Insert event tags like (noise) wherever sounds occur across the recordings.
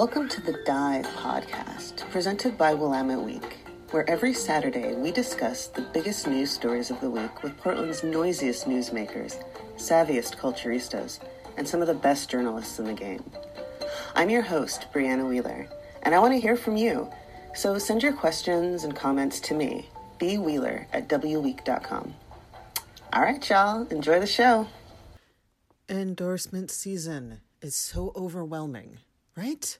Welcome to the Dive podcast, presented by Willamette Week, where every Saturday we discuss the biggest news stories of the week with Portland's noisiest newsmakers, savviest culturistas, and some of the best journalists in the game. I'm your host, Brianna Wheeler, and I want to hear from you. So send your questions and comments to me, bwheeler at wweek.com. All right, y'all, enjoy the show. Endorsement season is so overwhelming, right?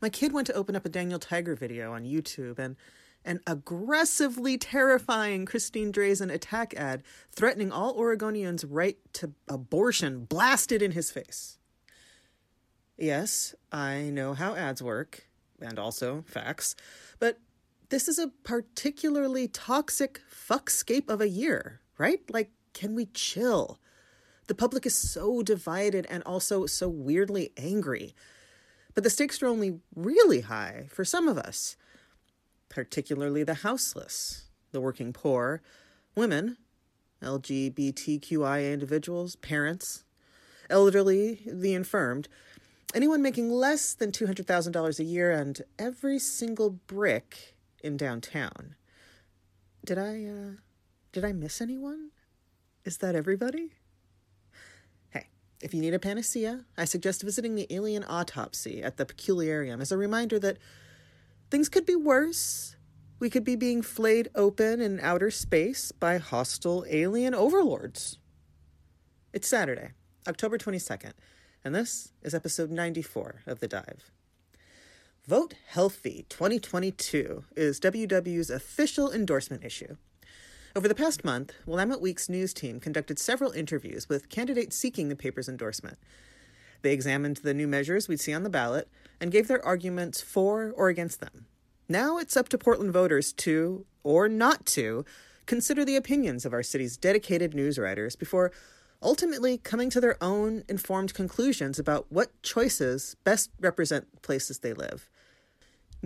My kid went to open up a Daniel Tiger video on YouTube and an aggressively terrifying Christine Drazan attack ad threatening all Oregonians' right to abortion blasted in his face. Yes, I know how ads work, and also facts, but this is a particularly toxic fuckscape of a year, right? Like, can we chill? The public is so divided and also so weirdly angry. But the stakes are only really high for some of us, particularly the houseless, the working poor, women, LGBTQIA individuals, parents, elderly, the infirmed, anyone making less than $200,000 a year, and every single brick in downtown. Did I, uh, did I miss anyone? Is that everybody? If you need a panacea, I suggest visiting the alien autopsy at the Peculiarium as a reminder that things could be worse. We could be being flayed open in outer space by hostile alien overlords. It's Saturday, October 22nd, and this is episode 94 of The Dive. Vote Healthy 2022 is WW's official endorsement issue. Over the past month, Willamette Week's news team conducted several interviews with candidates seeking the paper's endorsement. They examined the new measures we'd see on the ballot and gave their arguments for or against them. Now it's up to Portland voters to, or not to, consider the opinions of our city's dedicated news writers before ultimately coming to their own informed conclusions about what choices best represent places they live.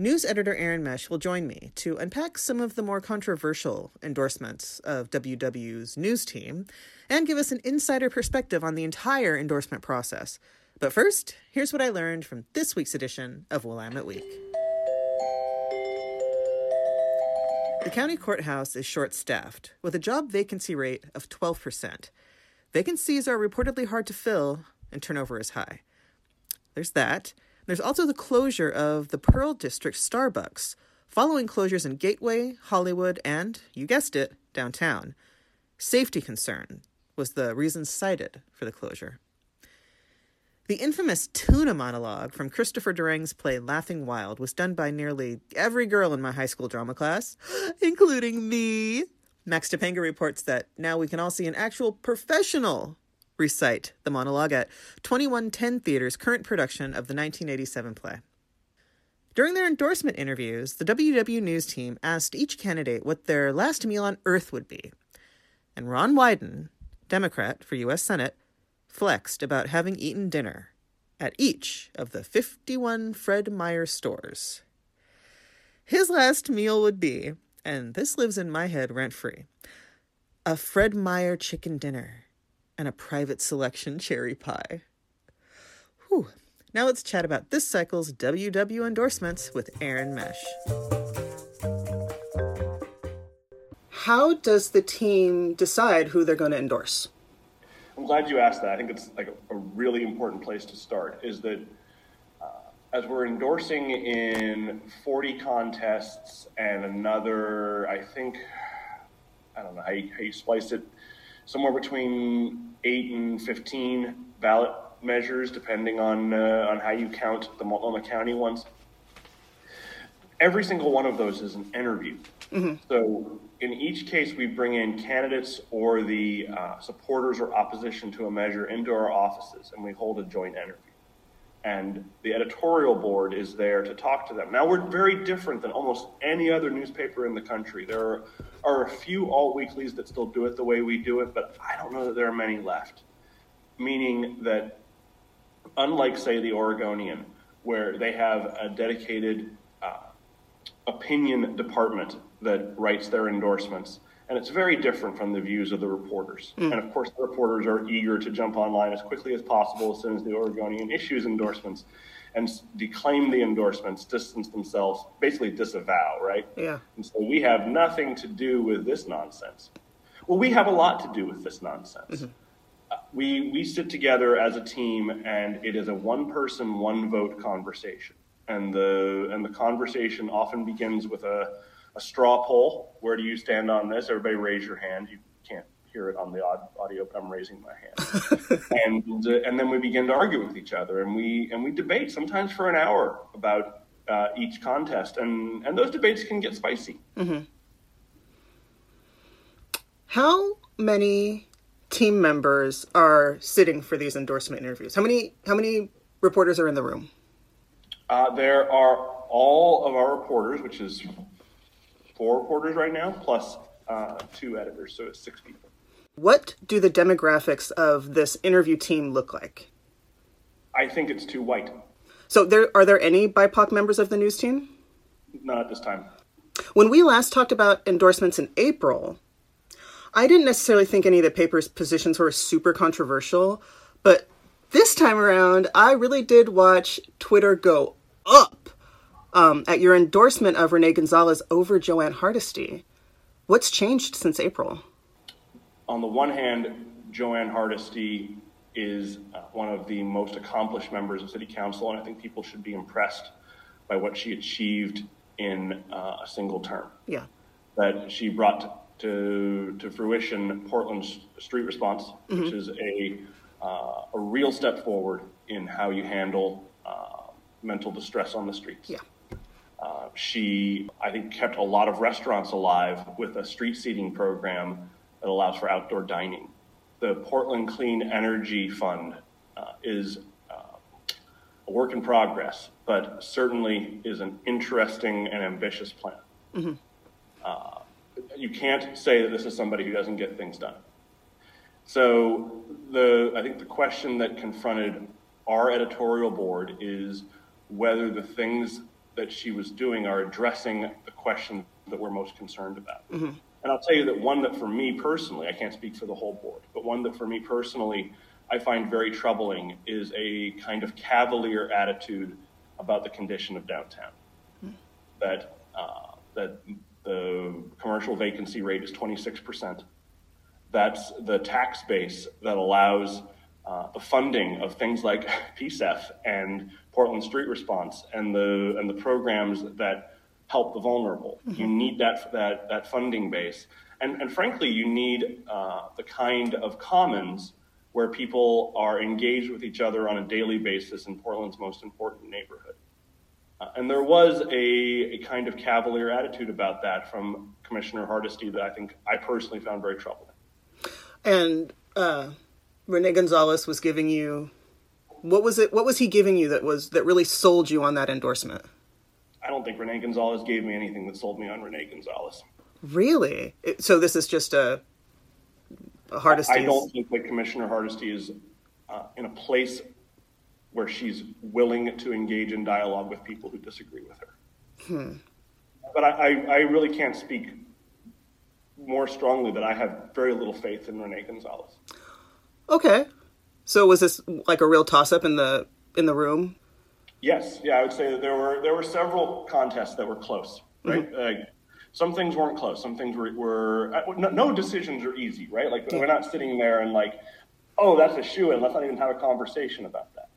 News editor Aaron Mesh will join me to unpack some of the more controversial endorsements of WW's news team and give us an insider perspective on the entire endorsement process. But first, here's what I learned from this week's edition of Willamette Week. The county courthouse is short staffed, with a job vacancy rate of 12%. Vacancies are reportedly hard to fill, and turnover is high. There's that. There's also the closure of the Pearl District Starbucks, following closures in Gateway, Hollywood, and, you guessed it, downtown. Safety concern was the reason cited for the closure. The infamous tuna monologue from Christopher Durang's play Laughing Wild was done by nearly every girl in my high school drama class, (gasps) including me. Max Tapogna reports that now we can all see an actual professional recite the monologue at 2110 Theater's current production of the 1987 play. During their endorsement interviews, the WW News team asked each candidate what their last meal on Earth would be. And Ron Wyden, Democrat for U.S. Senate, flexed about having eaten dinner at each of the 51 Fred Meyer stores. His last meal would be, and this lives in my head rent free, a Fred Meyer chicken dinner and a private selection cherry pie. Whew. Now let's chat about this cycle's WW endorsements with Aaron Mesh. How does the team decide who they're going to endorse? I'm glad you asked that. I think it's like a, a really important place to start. Is that uh, as we're endorsing in 40 contests and another, I think, I don't know how you, how you splice it, somewhere between eight and 15 ballot measures, depending on uh, on how you count the Multnomah County ones. Every single one of those is an interview. Mm-hmm. So in each case, we bring in candidates or the uh, supporters or opposition to a measure into our offices, and we hold a joint interview. And the editorial board is there to talk to them. Now, we're very different than almost any other newspaper in the country. There are, are a few alt weeklies that still do it the way we do it, but I don't know that there are many left. Meaning that, unlike, say, the Oregonian, where they have a dedicated uh, opinion department that writes their endorsements. And it's very different from the views of the reporters. Mm. And of course, the reporters are eager to jump online as quickly as possible as soon as the Oregonian issues endorsements. and declaim the endorsements, distance themselves, basically disavow, right? Yeah. And so we have nothing to do with this nonsense. Well, we have a lot to do with this nonsense. Mm-hmm. Uh, we, we sit together as a team, and it is a one person, one vote conversation. And the, and the conversation often begins with a, a straw poll. Where do you stand on this? Everybody raise your hand. You can't hear it on the audio, but I'm raising my hand. (laughs) and and then we begin to argue with each other, and we and we debate sometimes for an hour about uh, each contest, and and those debates can get spicy. Mm-hmm. How many team members are sitting for these endorsement interviews? How many how many reporters are in the room? Uh, there are all of our reporters, which is four reporters right now, plus uh, two editors, so it's six people. What do the demographics of this interview team look like? I think it's too white. So there are there any BIPOC members of the news team? Not at this time. When we last talked about endorsements in April, I didn't necessarily think any of the paper's positions were super controversial, but this time around, I really did watch Twitter go up um, at your endorsement of Rene Gonzalez over Jo Ann Hardesty. What's changed since April? on the one hand, Jo Ann Hardesty is uh, one of the most accomplished members of City Council, and I think people should be impressed by what she achieved in uh, a single term. Yeah. That she brought to, to fruition Portland's street response, mm-hmm. which is a, uh, a real step forward in how you handle uh, mental distress on the streets. Yeah. Uh, she, I think, kept a lot of restaurants alive with a street seating program that allows for outdoor dining. The Portland Clean Energy Fund uh, is uh, a work in progress, but certainly is an interesting and ambitious plan. Mm-hmm. Uh, you can't say that this is somebody who doesn't get things done. So the I think the question that confronted our editorial board is whether the things that she was doing are addressing the question that we're most concerned about. Mm-hmm. And I'll tell you that one that for me personally, I can't speak for the whole board, but one that for me personally, I find very troubling is a kind of cavalier attitude about the condition of downtown. Hmm. That uh, that the commercial vacancy rate is 26%. That's the tax base that allows uh, the funding of things like (laughs) PCEF and Portland Street Response and the and the programs that help the vulnerable. Mm-hmm. You need that, that, that funding base. And, and frankly, you need uh, the kind of commons where people are engaged with each other on a daily basis in Portland's most important neighborhood. Uh, and there was a, a kind of cavalier attitude about that from Commissioner Hardesty that I think I personally found very troubling. And uh, Rene Gonzalez was giving you what was it? What was he giving you that was that really sold you on that endorsement? I don't think Rene Gonzalez gave me anything that sold me on Rene Gonzalez. Really? So this is just a, a Hardesty. I don't think that Commissioner Hardesty is uh, in a place where she's willing to engage in dialogue with people who disagree with her. Hmm. But I, I, I really can't speak more strongly that I have very little faith in Rene Gonzalez. Okay. So was this like a real toss up in the in the room Yes, yeah, I would say that there were there were several contests that were close, right? Mm-hmm. some things weren't close. Some things were, were uh, no, no, decisions are easy, right? Like we're not sitting there and like, oh, that's a shoe, and let's not even have a conversation about that.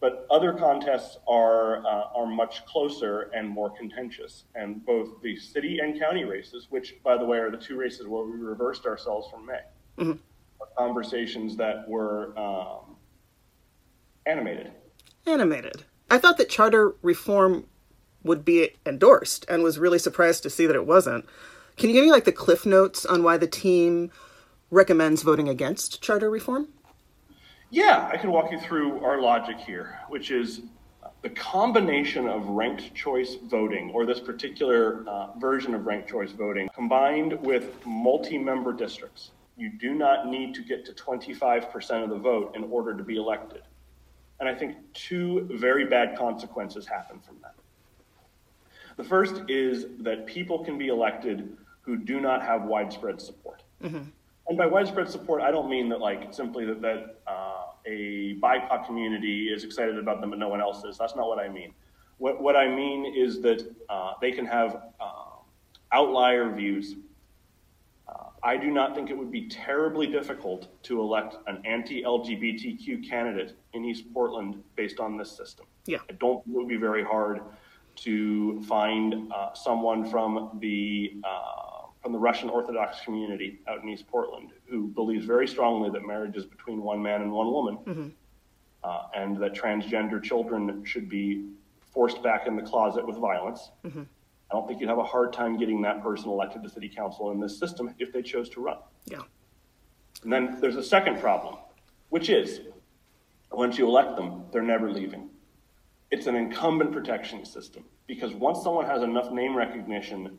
But other contests are uh, are much closer and more contentious, and both the city and county races, which by the way are the two races where we reversed ourselves from May, mm-hmm. Conversations that were um, animated. Animated. I thought that charter reform would be endorsed and was really surprised to see that it wasn't. Can you give me like the cliff notes on why the team recommends voting against charter reform? Yeah, I can walk you through our logic here, which is the combination of ranked choice voting, or this particular uh, version of ranked choice voting, combined with multi member districts. You do not need to get to 25% of the vote in order to be elected. And I think two very bad consequences happen from that. The first is that people can be elected who do not have widespread support. Mm-hmm. And by widespread support, I don't mean that like simply that, that uh, a BIPOC community is excited about them, but no one else is. That's not what I mean. What, what I mean is that uh, they can have uh, outlier views. I do not think it would be terribly difficult to elect an anti LGBTQ candidate in East Portland based on this system. Yeah. I don't think it would be very hard to find uh, someone from the uh, from the Russian Orthodox community out in East Portland who believes very strongly that marriage is between one man and one woman, mm-hmm. uh, and that transgender children should be forced back in the closet with violence. Mm-hmm. I don't think you'd have a hard time getting that person elected to city council in this system if they chose to run. Yeah. And then there's a second problem, which is once you elect them, they're never leaving. It's an incumbent protection system because once someone has enough name recognition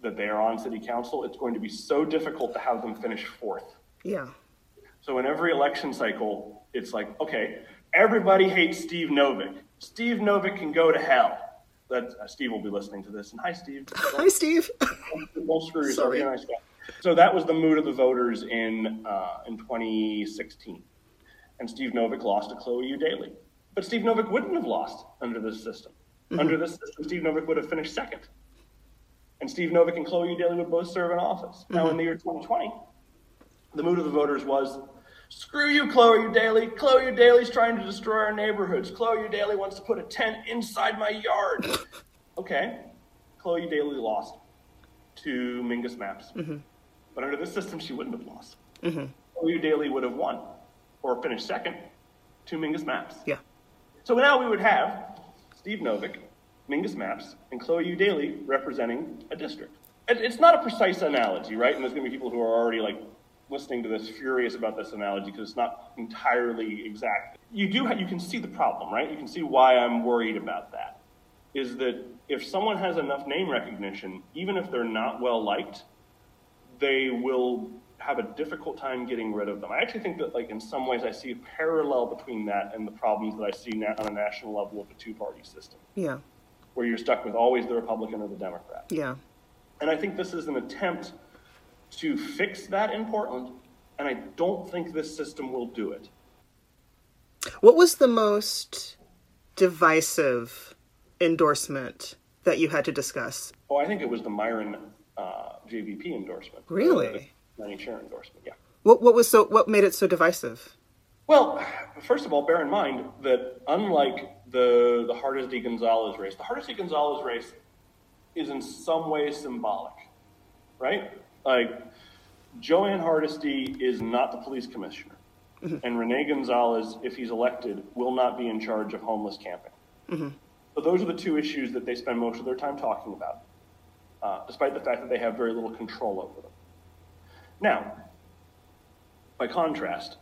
that they are on city council, it's going to be so difficult to have them finish fourth. Yeah. So in every election cycle, it's like, okay, everybody hates Steve Novick. Steve Novick can go to hell. That uh, Steve will be listening to this. And hi, Steve. (laughs) hi, Steve. Don't screw yourself. Nice guy. So that was the mood of the voters in uh, in 2016, and Steve Novick lost to Chloe Eudaly. But Steve Novick wouldn't have lost under this system. Mm-hmm. Under this system, Steve Novick would have finished second and Steve Novick and Chloe Eudaly would both serve in office. Mm-hmm. Now, in the year 2020, the mood of the voters was, screw you, Chloe Eudaly. Chloe Eudaly's trying to destroy our neighborhoods. Chloe Eudaly wants to put a tent inside my yard. okay, Chloe Eudaly lost to Mingus Mapps. Mm-hmm. But under this system, she wouldn't have lost. Mm-hmm. Chloe Eudaly would have won or finished second to Mingus Mapps. Yeah. So now we would have Steve Novick Mingus Mapps, and Chloe Eudaly representing a district. It's not a precise analogy, right? And there's going to be people who are already like listening to this furious about this analogy because it's not entirely exact. You do you can see the problem, right? You can see why I'm worried about that. Is that if someone has enough name recognition, even if they're not well liked, they will have a difficult time getting rid of them. I actually think that, like in some ways, I see a parallel between that and the problems that I see now on a national level of a two-party system. Yeah where you're stuck with always the Republican or the Democrat. Yeah. And I think this is an attempt to fix that in Portland, and I don't think this system will do it. What was the most divisive endorsement that you had to discuss? Oh, I think it was the Meieran uh, JVP endorsement. Really? The Lenny Sharon endorsement. Yeah. What what was so what made it so divisive? Well, first of all, bear in mind that unlike the, the Hardesty Gonzalez race. The Hardesty Gonzalez race is in some ways symbolic, right? Like, Jo Ann Hardesty is not the police commissioner. Mm-hmm. And Rene Gonzalez, if he's elected, will not be in charge of homeless camping. Mm-hmm. So those are the two issues that they spend most of their time talking about, uh, despite the fact that they have very little control over them. Now, by contrast,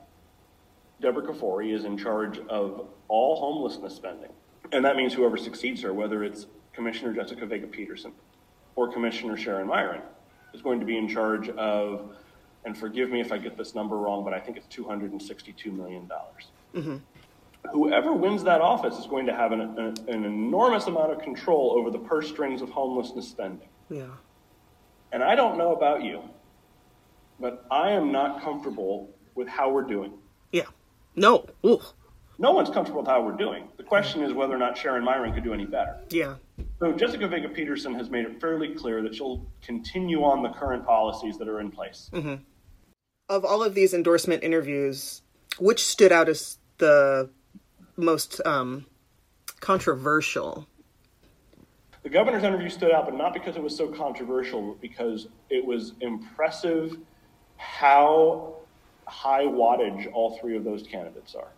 Deborah Kafoury is in charge of all homelessness spending. And that means whoever succeeds her, whether it's Commissioner Jessica Vega Pederson or Commissioner Sharon Meieran, is going to be in charge of, and forgive me if I get this number wrong, but I think it's $262 million. Mm-hmm. Whoever wins that office is going to have an, an, an enormous amount of control over the purse strings of homelessness spending. Yeah. And I don't know about you, but I am not comfortable with how we're doing. Yeah. No. Ooh no one's comfortable with how we're doing. The question is whether or not Sharon Meieran could do any better. Yeah. So Jessica Vega Pederson has made it fairly clear that she'll continue on the current policies that are in place. Mm-hmm. Of all of these endorsement interviews, which stood out as the most um, controversial? The governor's interview stood out, but not because it was so controversial, but because it was impressive how high wattage all three of those candidates are.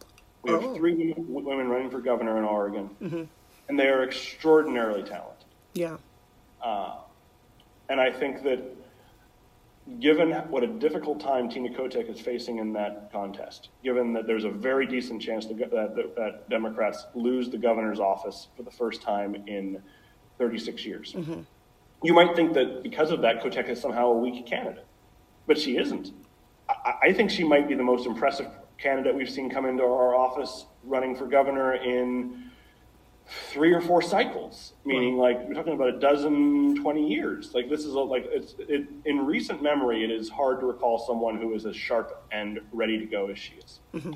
We have oh. three women running for governor in Oregon, mm-hmm. and they are extraordinarily talented. Yeah. Uh, and I think that given what a difficult time Tina Kotek is facing in that contest, given that there's a very decent chance that, that, that Democrats lose the governor's office for the first time in 36 years, mm-hmm. you might think that because of that, Kotek is somehow a weak candidate. But she isn't. I, I think she might be the most impressive candidate we've seen come into our office running for governor in three or four cycles, meaning like we're talking about a dozen, 20 years. Like this is a, like it's it, in recent memory, it is hard to recall someone who is as sharp and ready to go as she is. Mm-hmm.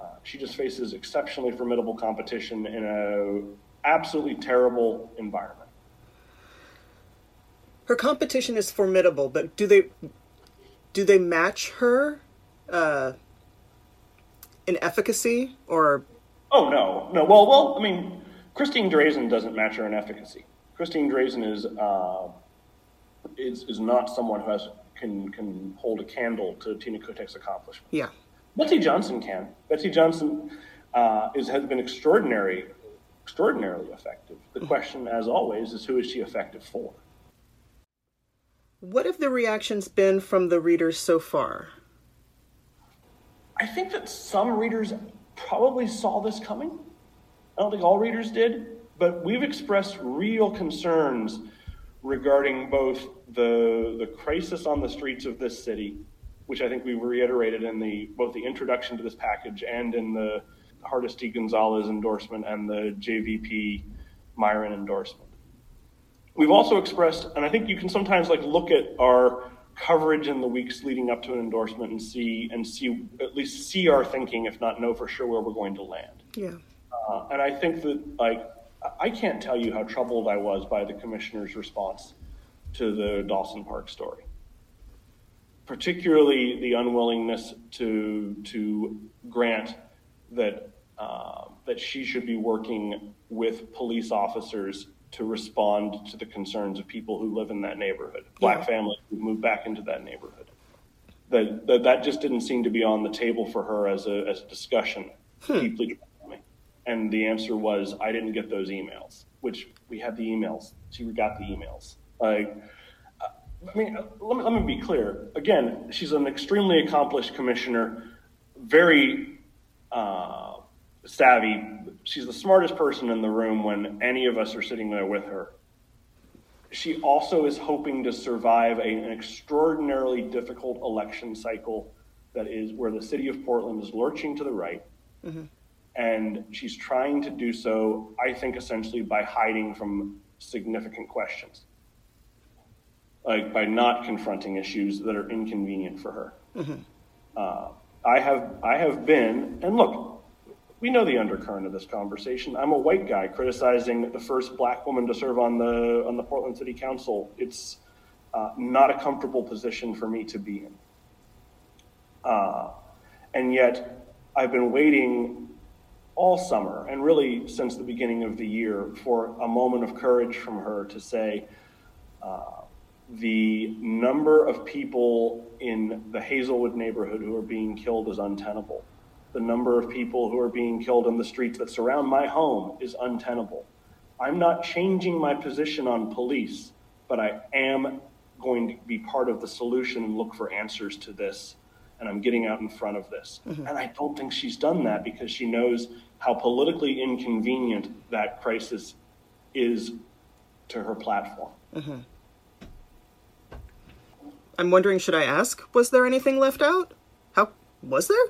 Uh, she just faces exceptionally formidable competition in a absolutely terrible environment. Her competition is formidable, but do they do they match her uh, in efficacy or? Oh no, no. Well, well, I mean, Christine Drazan doesn't match her in efficacy. Christine Drazan is uh, is is not someone who has can can hold a candle to Tina Kotek's accomplishment. Yeah. Betsy Johnson can. Betsy Johnson uh, is has been extraordinary, extraordinarily effective. The question, as always, is who is she effective for? What have the reactions been from the readers so far? I think that some readers probably saw this coming. I don't think all readers did, but we've expressed real concerns regarding both the the crisis on the streets of this city, which I think we reiterated in the both the introduction to this package and in the Hardesty Gonzalez endorsement and the JVP Meieran endorsement. We've also expressed, and I think you can sometimes like look at our coverage in the weeks leading up to an endorsement and see and see at least see our thinking, if not know for sure where we're going to land. Yeah. Uh, and I think that like I can't tell you how troubled I was by the commissioner's response to the Dawson Park story, particularly the unwillingness to to grant that uh, that she should be working with police officers to respond to the concerns of people who live in that neighborhood, black Yeah. families who moved back into that neighborhood. That, that that just didn't seem to be on the table for her as a as a discussion deeply troubled. And the answer was I didn't get those emails, which we had the emails. She got the emails. Like, I mean, let me, let me be clear. Again, she's an extremely accomplished commissioner, very uh, savvy. She's the smartest person in the room when any of us are sitting there with her. She also is hoping to survive a, an extraordinarily difficult election cycle that is where the city of Portland is lurching to the right. And she's trying to do so, I think, essentially by hiding from significant questions, like by not confronting issues that are inconvenient for her. Uh, I have I have been, and look, we know the undercurrent of this conversation. I'm a white guy criticizing the first black woman to serve on the on the Portland City Council. It's uh, not a comfortable position for me to be in, uh, and yet I've been waiting all summer and really since the beginning of the year for a moment of courage from her to say uh, the number of people in the Hazelwood neighborhood who are being killed is untenable. The number of people who are being killed in the streets that surround my home is untenable. I'm not changing my position on police, but I am going to be part of the solution and look for answers to this. And I'm getting out in front of this. Mm-hmm. And I don't think she's done that because she knows how politically inconvenient that crisis is to her platform. Mm-hmm. I'm wondering, should I ask? Was there anything left out? How was there?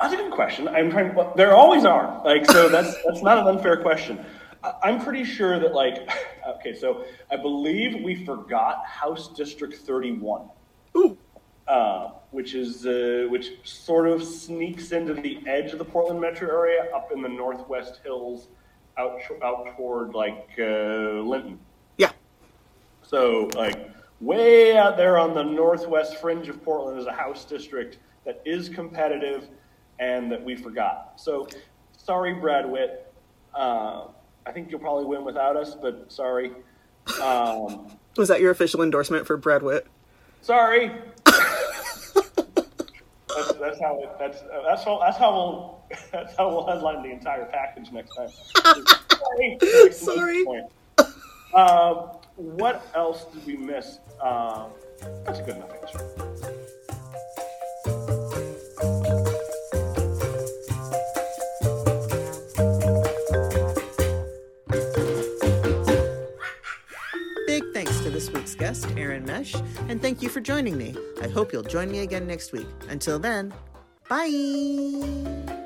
That's a good question. I'm trying. Well, there always are. Like, so that's (laughs) that's not an unfair question. I- I'm pretty sure that, like, (laughs) okay, so I believe we forgot House District 31, Ooh, uh, which is uh, which sort of sneaks into the edge of the Portland metro area, up in the northwest hills, out out toward like uh, Linnton. yeah. So, like, way out there on the northwest fringe of Portland is a house district that is competitive and that we forgot. So, sorry, Brad Witt. Uh, I think you'll probably win without us, but sorry. Um, Was that your official endorsement for Brad Witt? sorry. (laughs) that's, that's how it, that's uh, that's how that's how we'll (laughs) that's how we'll headline the entire package next time. (laughs) sorry. Sorry. Um, what else did we miss? Um, that's a good enough answer. And thank you for joining me. I hope you'll join me again next week. Until then, bye.